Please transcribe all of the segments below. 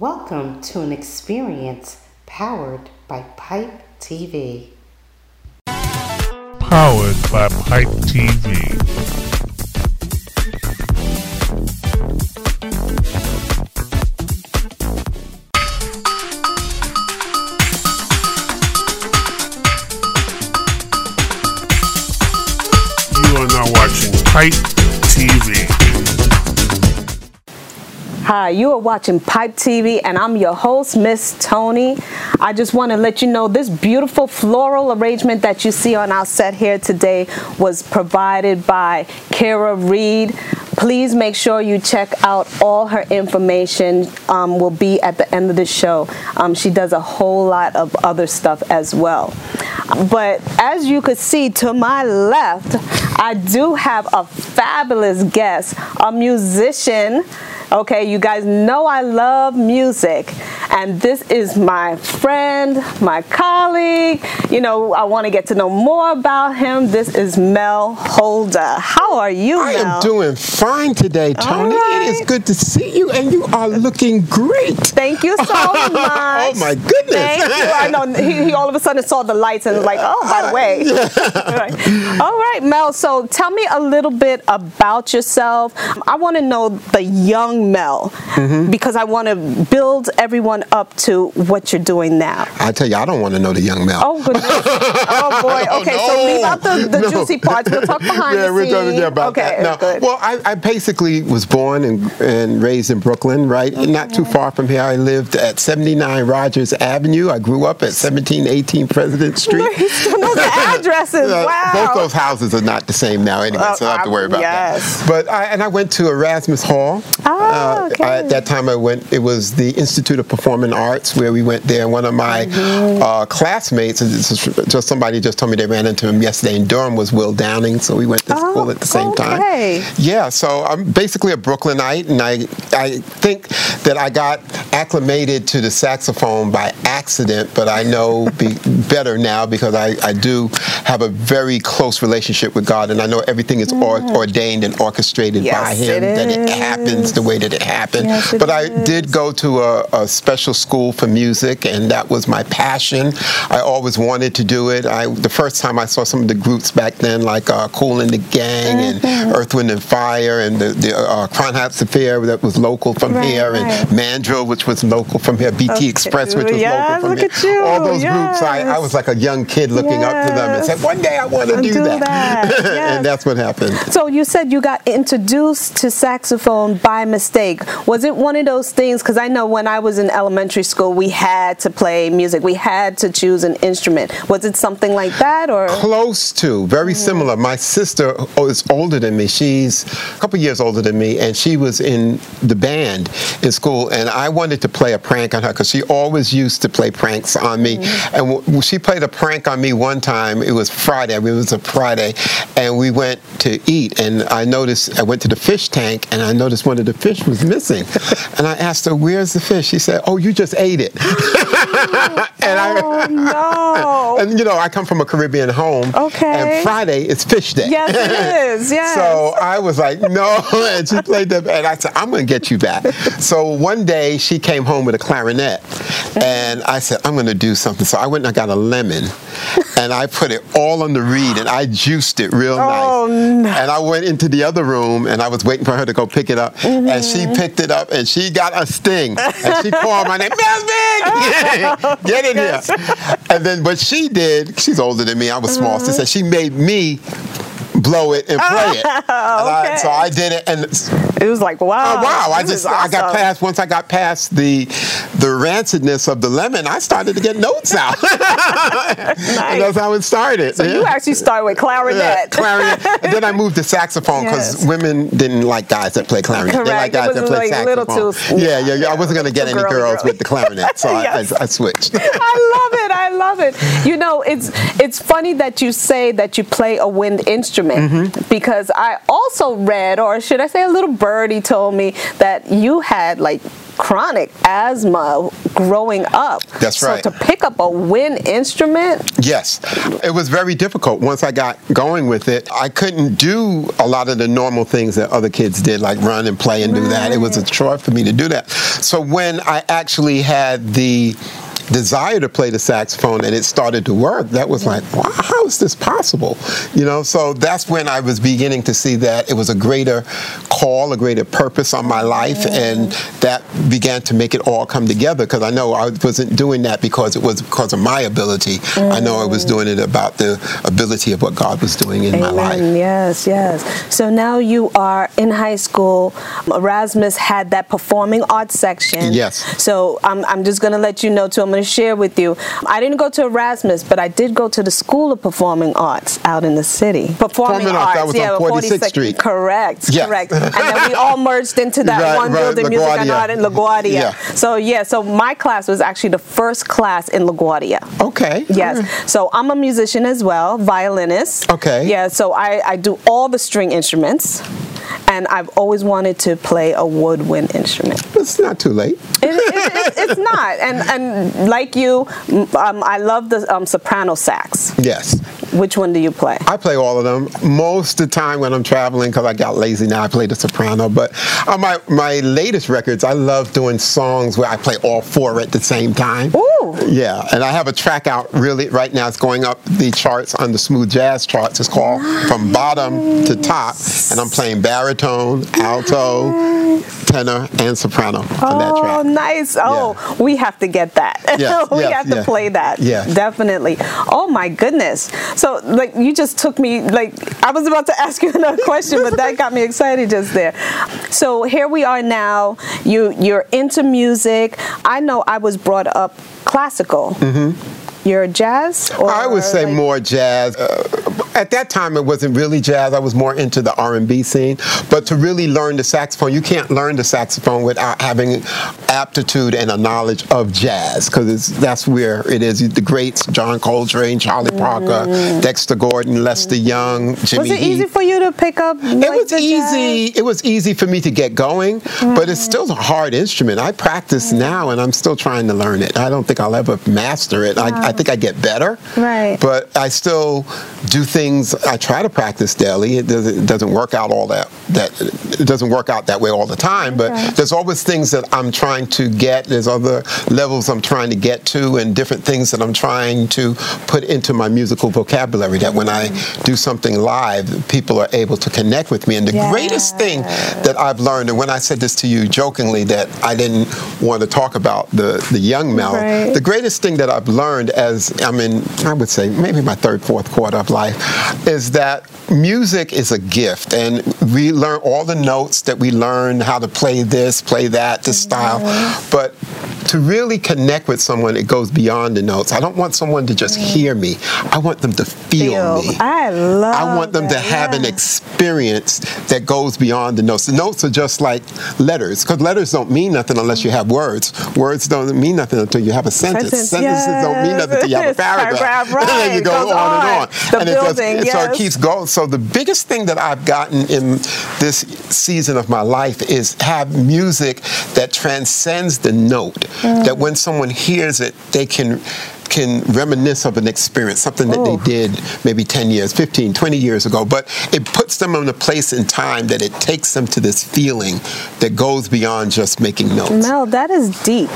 Welcome to an experience powered by Pipe TV. Powered by Pipe TV. You are now watching Pipe Hi, you are watching Pipe TV, and I'm your host, Miss Tony. I just want to let you know this beautiful floral arrangement that you see on our set here today was provided by Kera Reid. Please make sure you check out all her information. Um, will be at the end of the show. Um, she does a whole lot of other stuff as well. But as you could see to my left, I do have a fabulous guest, a musician. Okay, you guys know I love music, and this is my friend, my colleague. You know, I want to get to know more about him. This is Mel Holder. How are you, I Mel? am doing fine today, Tony. right. It is good to see you, and you are looking great. Thank you so much. oh my goodness! Thank you. I know he, he all of a sudden saw the lights and was like, oh, by the uh, way. All right. All right, Mel. So tell me a little bit about yourself. I want to know the young Mel Mm-hmm. because I want to build everyone up to what you're doing now. I tell you, I don't want to know the young Mel. Oh goodness! Oh boy! Okay, so no. leave out the, the No. juicy parts. We'll talk behind yeah, the we're scenes. talking yeah, about okay, that. No. good. Well, I, I basically was born and, and raised in Brooklyn, right? Not too far from here. I lived at 79 Rogers Avenue. I grew up at 1718 President Street. he still knows the addresses. Wow. Both those houses are not the same now anyway, Uh, so I don't have to worry about yes. that. But I, and I went to Erasmus Hall. Ah, Uh, okay. I- at that time, I went. It was the Institute of Performing Arts where we went there. One of my Mm-hmm. uh, classmates, this is just somebody just told me they ran into him yesterday in Durham, was Will Downing. So we went to Oh, school at the same okay. time. Yeah. So I'm basically a Brooklynite, and I I think that I got acclimated to the saxophone by accident, but I know be better now because I, I do have a very close relationship with God, and I know everything is or, ordained and orchestrated by Mm. Him. it that it happens the way that it happen. Yes, it but I did go to a, a special school for music, and that was my passion. I always wanted to do it. I the first time I saw some of the groups back then, like uh, Kool and the Gang Mm-hmm. and Earth, Wind and Fire, and the, the uh, Crown Heights Affair that was local from Right, here, and right. Mandrill, which was local from here, BT Okay. Express, which was Yes, local from here. All those groups, I, I was like a young kid looking up to them and said, one day I want to do, do that, yes. and that's what happened. So you said you got introduced to saxophone by mistake. Was it one of those things? Because I know when I was in elementary school, we had to play music. We had to choose an instrument. Was it something like that, or? Close to, very mm. similar. My sister oh, is older than me. She's a couple years older than me, and she was in the band in school. And I wanted to play a prank on her because she always used to play pranks on me. Mm-hmm. And w- she played a prank on me one time. It was Friday. It was a Friday, and we went to eat. And I noticed I went to the fish tank, and I noticed one of the fish was missing. and I asked her, "Where's the fish?" She said, "Oh, you just ate it." and I. Oh no! And you know, I come from a Caribbean home. Okay. And Friday is fish day. yes, it is. Yes. So I was like, no, and she played the, and I said, I'm going to get you back. So one day she came home with a clarinet, and I said, I'm going to do something. So I went and I got a lemon, and I put it all on the reed, and I juiced it real Oh, nice. And I went into the other room, and I was waiting for her to go pick it up, mm-hmm. and she Mm-hmm. picked it up, and she got a sting, and she called my name, Melvin, get in here. And then what she did, she's older than me, I was small, Mm-hmm. she said she made me blow it and play it. Oh, and I- so I did it, and it was like wow. oh wow! I just is I got past once I got past the the rancidness of the lemon, I started to get notes out. And that's how it started. So you actually started with clarinet. Yeah, clarinet. And then I moved to saxophone because Yes. women didn't like guys that play clarinet. They Correct. like It guys that play like saxophone. too- yeah, yeah, yeah. I wasn't going to get any girls girly. with the clarinet, so Yes. I, I, I switched. I love it. I love it. You know, it's it's funny that you say that you play a wind instrument Mm-hmm. because I also read, or should I say, a little birdie told me that you had like chronic asthma growing up. That's right. so to pick up a wind instrument, Yes, it was very difficult. Once I got going with it, I couldn't do a lot of the normal things that other kids did, like run and play and do that. It was a chore for me to do that. So when I actually had the desire to play the saxophone and it started to work, that was like, wow, how is this possible? You know, so that's when I was beginning to see that it was a greater call, a greater purpose on my life, and that began to make it all come together because I know I wasn't doing that because it was because of my ability. I know I was mm. doing it about the ability of what God was doing in my life. Yes, yes. So now you are in high school. Erasmus had that performing arts section. Yes. So I'm, I'm just going to let you know too. I'm going to share with you. I didn't go to Erasmus, but I did go to the School of Performing Arts out in the city. Performing, Performing Arts, that was on yeah, 46th Street. Correct. Yes. Correct. And then we all merged into that Right, one right, building, music and LaGuardia. art in LaGuardia. Yeah. So yeah, so my class was actually the first class in LaGuardia. Okay. Yes. So I'm a musician as well, violinist. Okay. Yeah. So I, I do all the string instruments, and I've always wanted to play a woodwind instrument. It's not too late. It, it, it, it's not, and and like you, um, I love the um, soprano sax. Yes. Which one do you play? I play all of them. Most of the time when I'm traveling, because I got lazy now, I play the soprano. But on my, my latest records, I love doing songs where I play all four at the same time. Ooh. Yeah, and I have a track out really right now. It's going up the charts on the smooth jazz charts. It's called From Bottom to Top, and I'm playing baritone, alto, tenor, and soprano on that Oh, nice. Oh, we have to get that. Yes, we yes, have to yes. play that. Yeah. Definitely. Oh my goodness. So like you just took me like I was about to ask you another question, but that got me excited just there. So here we are now. You you're into music. I know I was brought up classical. You're jazz or Mm-hmm. I would say like- more jazz. Uh, at that time, it wasn't really jazz. I was more into the R&B scene. But to really learn the saxophone, you can't learn the saxophone without having aptitude and a knowledge of jazz, because that's where it is. The greats: John Coltrane, Charlie Parker, mm. Dexter Gordon, Lester Young, Jimmy Was it easy for you to pick up? It was easy. It was easy for me to get going, but it's mm. still a hard instrument. I practice mm. now, and I'm still trying to learn it. I don't think I'll ever master it. I, I think I get better, Right. But I still do things. I try to practice daily. It doesn't, it doesn't work out all that. That it doesn't work out that way all the time. But Okay. there's always things that I'm trying to get. There's other levels I'm trying to get to, and different things that I'm trying to put into my musical vocabulary. That when I do something live, people are able to connect with me. And the greatest thing that I've learned, and when I said this to you jokingly, that I didn't want to talk about the the young Mel. Right. The greatest thing that I've learned as I'm in, I would say maybe my third, fourth quarter of life, is that music is a gift, and we learn all the notes that we learn how to play this, play that, this style, mm-hmm. but to really connect with someone, it goes beyond the notes. I don't want someone to just mm. hear me. I want them to feel, Feel. me. I love I want them to that, have an experience that goes beyond the notes. The notes are just like letters, because letters don't mean nothing unless you have words. Words don't mean nothing until you have a sentence. Sentence, Sentences don't mean nothing until you have a yes. paragraph. Paragraph, and then you go Goes on and on. on. The and it just- building, So it keeps going. So the biggest thing that I've gotten in this season of my life is have music that transcends the note. Mm. That when someone hears it, they can can reminisce of an experience, something that Oh. they did maybe 10 years, 15, 20 years ago. But it puts them in a place in time that it takes them to this feeling that goes beyond just making notes. Mel, that is deep.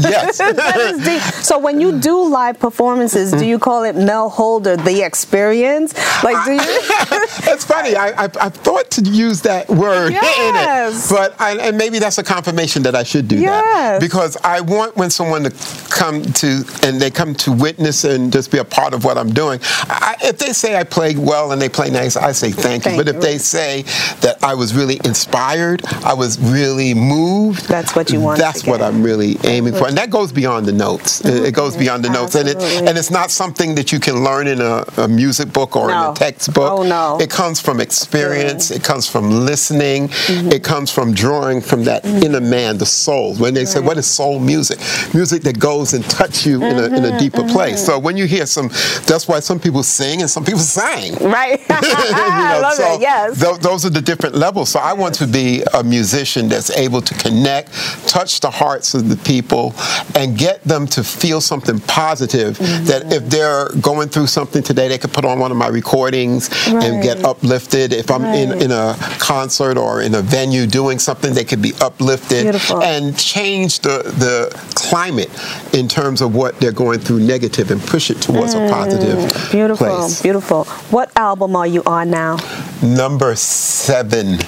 Yes. that is deep. So when you do live performances, do you call it Mel Holder the experience? Like, do you? It's funny. I, I, I've thought to use that word Yes. in it, but I, and maybe that's a confirmation that I should do Yes. that because I want when someone to come to and they come to witness and just be a part of what I'm doing. I, if they say I play well and they play nice, I say thank, Thank you. But you. if they say that I was really inspired, I was really moved, That's what you want That's what. I'm really aiming for, and that goes beyond the notes. It, goes beyond the notes, and it and it's not something that you can learn in a, a music book or in a textbook. Oh, no. It comes from experience. It comes from listening. Mm-hmm. It comes from drawing from that inner man, the soul. When they say, "What is soul music?" Music that goes and touch you in a in Mm-hmm, a deeper place. So when you hear some, that's why some people sing and some people sing. right. I know, love so it. Yes. tho- those are the different levels. So I want to be a musician that's able to connect, touch the hearts of the people, and get them to feel something positive Mm-hmm. that if they're going through something today, they could put on one of my recordings and get uplifted. If I'm in, Right. in a concert or in a venue doing something, they could be uplifted Beautiful. and change the, the climate in terms of what they're going through negative and push it towards a positive Mm, Beautiful, place. beautiful. What album are you on now? Number seven.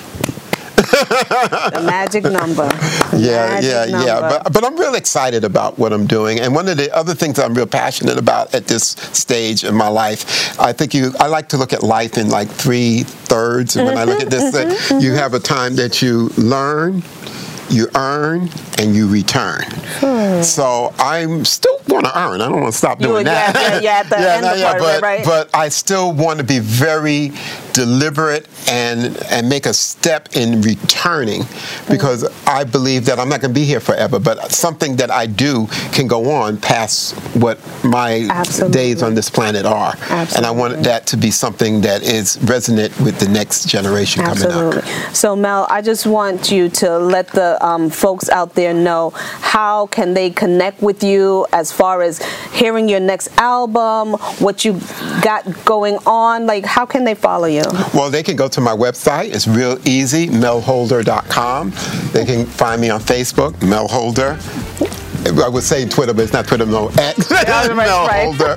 The magic number. The Yeah, magic yeah, yeah. But, but I'm real excited about what I'm doing. And one of the other things I'm real passionate about at this stage in my life, I think you, I like to look at life in like three thirds. And when I look at this, that uh, you have a time that you learn, you earn, and you return. Hmm. So I'm still going to earn. I don't want to stop doing that. yeah, yeah, yeah, at the end no, of part of it, but, right? but I still want to be very deliberate and and make a step in returning because I believe that I'm not going to be here forever, but something that I do can go on past what my Absolutely. days on this planet are. And I Absolutely. want that to be something that is resonant with the next generation coming Absolutely. up. So, Mel, I just want you to let the um, folks out there know how can they connect with you as far as hearing your next album, what you got going on. Like, how can they follow you? Well, they can go to my website. It's real easy, melholder.com. They can find me on Facebook, Mel Holder. I would say Twitter, but it's not Twitter, no right, Mel right. Holder.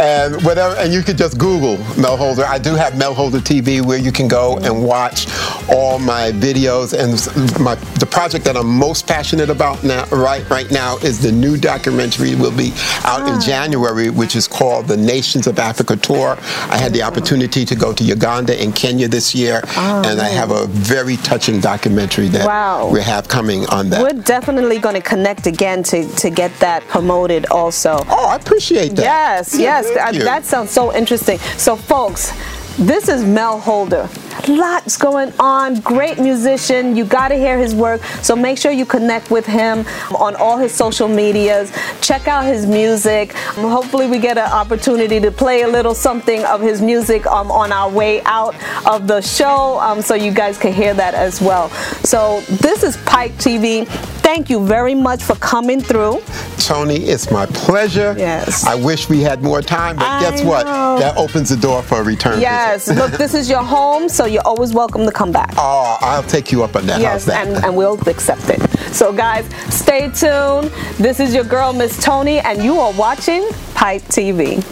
and whatever, and you can just Google Mel Holder. I do have Mel Holder TV where you can go and watch all my videos. And my the project that I'm most passionate about now, right right now, is the new documentary will be out Ah. in January, which is called the Nations of Africa Tour. I had the opportunity to go to Uganda and Kenya this year, and I have a very touching documentary that Wow. we have coming on that. We're definitely going to connect again to, to get that promoted also. Oh, I appreciate that. Yes, Yeah, yes. uh. That sounds so interesting. So, folks, this is Mel Holder. Lots going on. Great musician. You got to hear his work. So make sure you connect with him on all his social medias. Check out his music. Um, hopefully, we get an opportunity to play a little something of his music um, on our way out of the show, um, so you guys can hear that as well. So this is Pipe TV. Thank you very much for coming through. Tony, it's my pleasure. Yes. I wish we had more time, but I guess what? know. That opens the door for a return Yes, look, this is your home, so you're always welcome to come back. Oh, I'll take you up on that. Yes, that? and, and we'll accept it. So, guys, stay tuned. This is your girl, Miss Tony, and you are watching Pipe TV.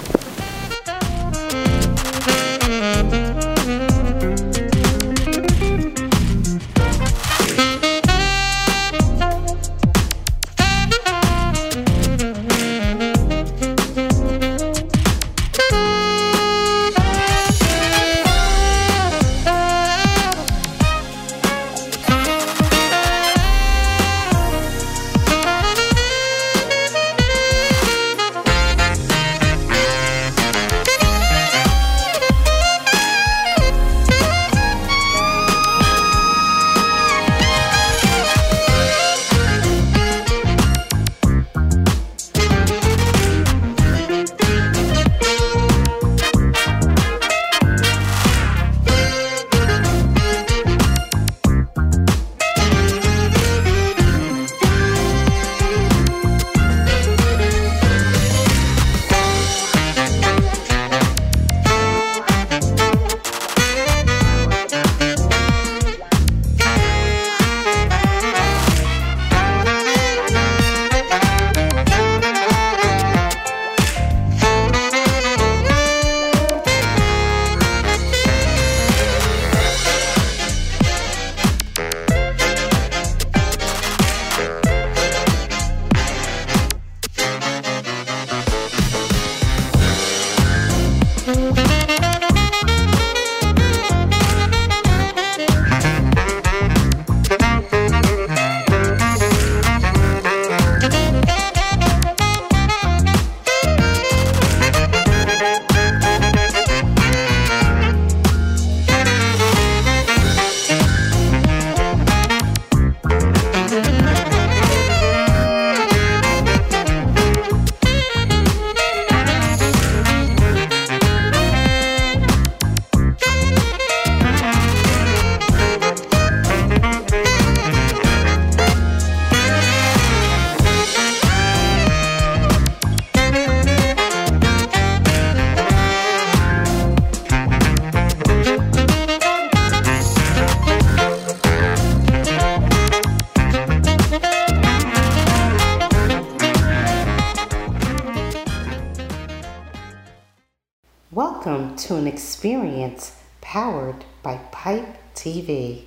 Experience powered by Pipe TV.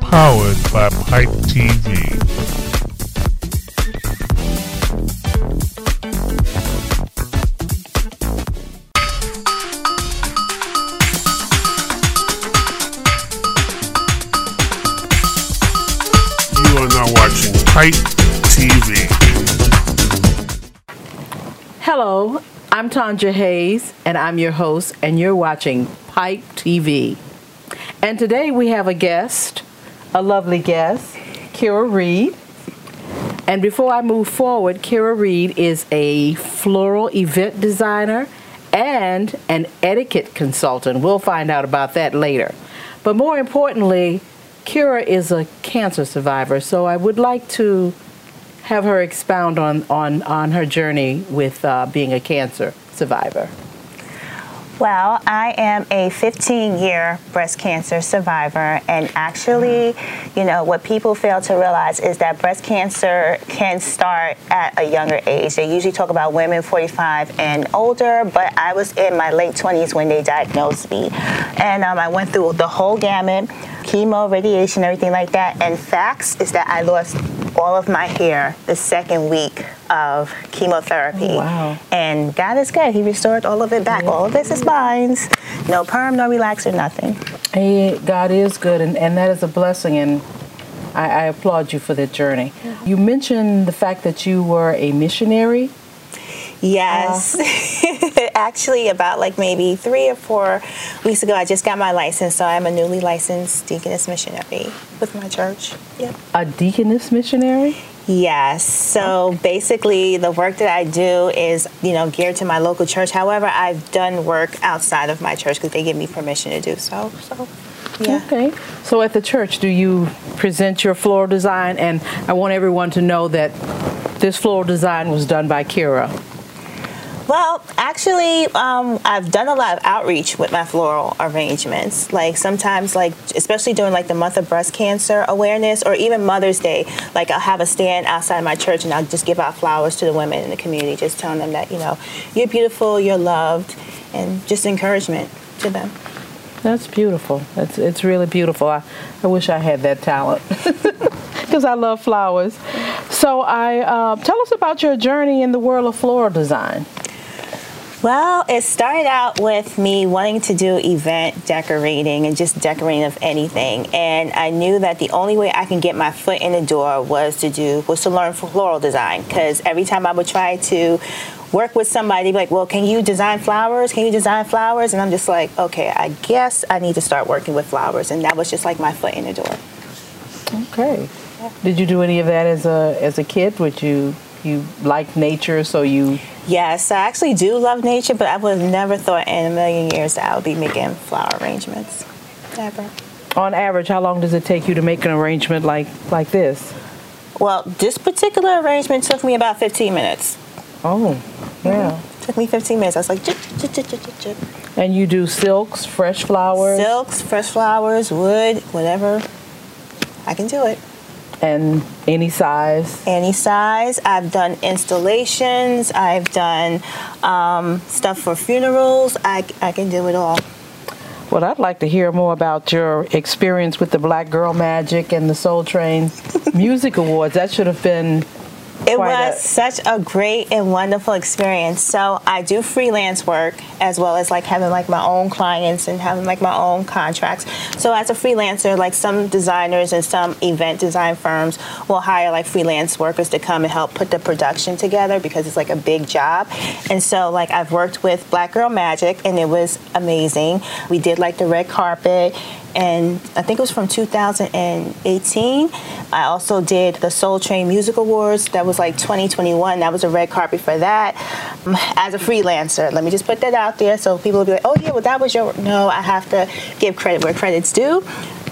Powered by Pipe TV. You are now watching Pipe TV. Hello, I'm Tanja Hayes, and I'm your host, and you're watching Pipe TV. And today we have a guest, a lovely guest, Kera Reid. And before I move forward, Kera Reid is a floral event designer and an etiquette consultant. We'll find out about that later. But more importantly, Kera is a cancer survivor, so I would like to have her expound on, on, on her journey with uh, being a cancer survivor. Well, I am a 15 year breast cancer survivor, and actually, you know, what people fail to realize is that breast cancer can start at a younger age. They usually talk about women 45 and older, but I was in my late 20s when they diagnosed me. And um, I went through the whole gamut chemo, radiation, everything like that. And facts is that I lost all of my hair the second week of chemotherapy. Oh, wow. And God is good. He restored all of it back. All of this is mine. No perm, no relaxer, nothing. Hey, God is good, and, and that is a blessing, and I, I applaud you for that journey. You mentioned the fact that you were a missionary. Yes. Uh, actually, about like maybe three or four weeks ago, I just got my license. So I'm a newly licensed deaconess missionary with my church. Yep. A deaconess missionary? Yes. So basically, the work that I do is, you know, geared to my local church. However, I've done work outside of my church because they give me permission to do so. So, yeah. Okay. So at the church, do you present your floral design? And I want everyone to know that this floral design was done by Kera. Well, actually, um, I've done a lot of outreach with my floral arrangements. Like sometimes, like especially during like the month of breast cancer awareness, or even Mother's Day. Like I'll have a stand outside my church, and I'll just give out flowers to the women in the community, just telling them that you know you're beautiful, you're loved, and just encouragement to them. That's beautiful. It's, it's really beautiful. I, I wish I had that talent because I love flowers. So, I uh, tell us about your journey in the world of floral design. Well, it started out with me wanting to do event decorating and just decorating of anything. And I knew that the only way I can get my foot in the door was to do was to learn floral design because every time I would try to work with somebody like, "Well, can you design flowers? Can you design flowers?" And I'm just like, "Okay, I guess I need to start working with flowers." And that was just like my foot in the door. Okay. Did you do any of that as a as a kid? Would you you like nature, so you Yes, I actually do love nature, but I would have never thought in a million years that I would be making flower arrangements. Never. on average, how long does it take you to make an arrangement like like this? Well, this particular arrangement took me about 15 minutes. Oh, mm-hmm. yeah. Took me 15 minutes. I was like, chip, chip, chip, chip, chip. And you do silks, fresh flowers, silks, fresh flowers, wood, whatever. I can do it. And any size. Any size. I've done installations. I've done um, stuff for funerals. I, I can do it all. Well, I'd like to hear more about your experience with the Black Girl Magic and the Soul Train Music Awards. That should have been It was a- such a great and wonderful experience. So I do freelance work as well as like having like my own clients and having like my own contracts. So as a freelancer, like some designers and some event design firms will hire like freelance workers to come and help put the production together because it's like a big job. And so like I've worked with Black Girl Magic and it was amazing. We did like the red carpet and I think it was from 2018. I also did the Soul Train Music Awards. That was like 2021. That was a red carpet for that. Um, As a freelancer, let me just put that out there so people will be like, oh yeah, well that was your. No, I have to give credit where credit's due.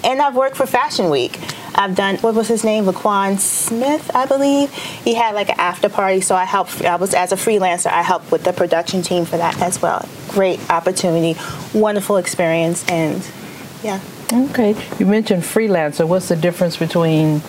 And I've worked for Fashion Week. I've done what was his name, LaQuan Smith, I believe. He had like an after party, so I helped. I was as a freelancer, I helped with the production team for that as well. Great opportunity, wonderful experience, and yeah. Okay. You mentioned freelancer. What's the difference between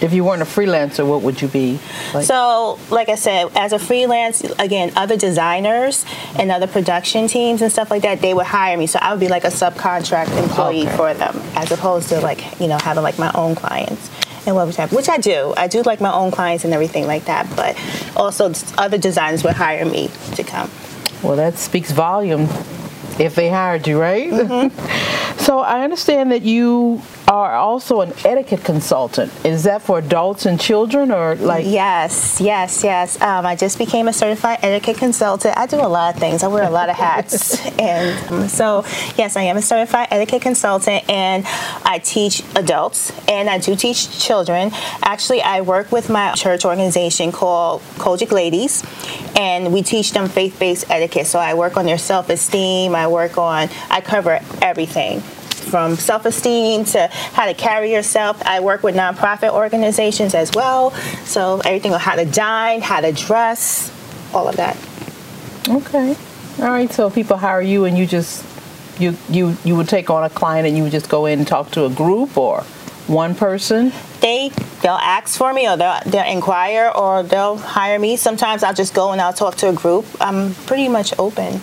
If you weren't a freelancer, what would you be? Like? So, like I said, as a freelance, again, other designers and other production teams and stuff like that, they would hire me. So I would be like a subcontract employee Okay. for them, as opposed to like you know having like my own clients. And what was that? Which I do. I do like my own clients and everything like that. But also, other designers would hire me to come. Well, that speaks volume if they hired you, right? Mm-hmm. so I understand that you are also an etiquette consultant. Is that for adults and children, or like? Yes, yes, yes. Um, I just became a certified etiquette consultant. I do a lot of things. I wear a lot of hats, and um, so yes, I am a certified etiquette consultant, and I teach adults, and I do teach children. Actually, I work with my church organization called COGIC Ladies, and we teach them faith-based etiquette. So I work on their self-esteem. I work on. I cover everything from self-esteem to how to carry yourself. I work with nonprofit organizations as well. So everything on how to dine, how to dress, all of that. Okay. All right. So people hire you, and you just you you you would take on a client, and you would just go in and talk to a group or one person. They they'll ask for me or they'll, they'll inquire or they'll hire me. Sometimes I'll just go and I'll talk to a group. I'm pretty much open.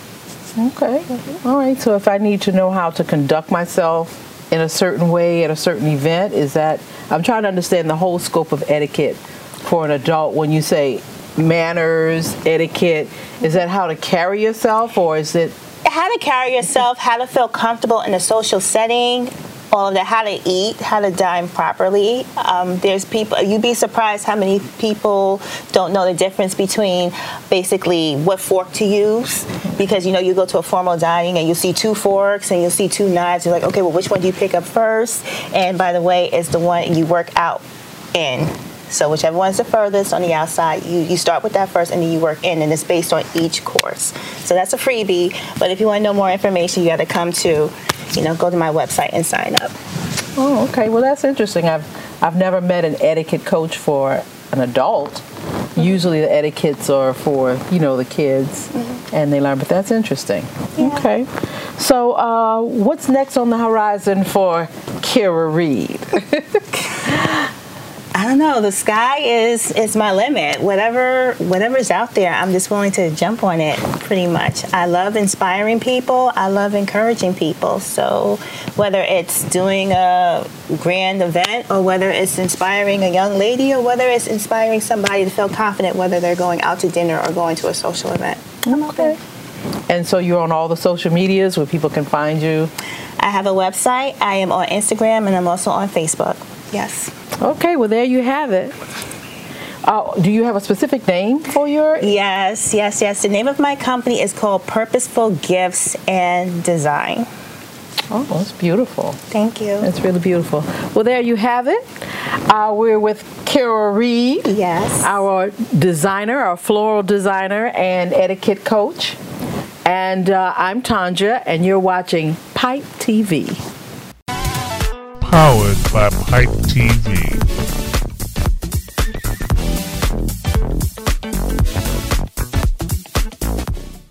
Okay. All right. So if I need to know how to conduct myself in a certain way at a certain event, is that I'm trying to understand the whole scope of etiquette for an adult when you say manners, etiquette, is that how to carry yourself or is it How to carry yourself, how to feel comfortable in a social setting, all of that, how to eat, how to dine properly. Um, there's people, you'd be surprised how many people don't know the difference between basically what fork to use. Because you know, you go to a formal dining and you see two forks and you see two knives. You're like, okay, well, which one do you pick up first? And by the way, it's the one you work out in. So whichever one's the furthest on the outside, you, you start with that first and then you work in, and it's based on each course. So that's a freebie. But if you want to know more information, you got to come to, you know, go to my website and sign up. Oh, okay. Well, that's interesting. I've I've never met an etiquette coach for an adult. Usually the etiquettes are for you know the kids, and they learn. But that's interesting. Okay. So, uh, what's next on the horizon for Kera Reid? I don't know. The sky is is my limit. Whatever whatever's out there, I'm just willing to jump on it. Pretty much. I love inspiring people. I love encouraging people. So whether it's doing a grand event or whether it's inspiring a young lady or whether it's inspiring somebody to feel confident whether they're going out to dinner or going to a social event. I'm okay. and so you're on all the social medias where people can find you. I have a website. I am on Instagram and I'm also on Facebook. Yes. Okay. Well, there you have it. Uh, do you have a specific name for your? Yes, yes, yes. The name of my company is called Purposeful Gifts and Design. Oh, that's beautiful. Thank you. That's really beautiful. Well, there you have it. Uh, we're with Kera Reid. Yes. Our designer, our floral designer and etiquette coach. And uh, I'm Tanja, and you're watching Pipe TV. Powered by Pipe TV.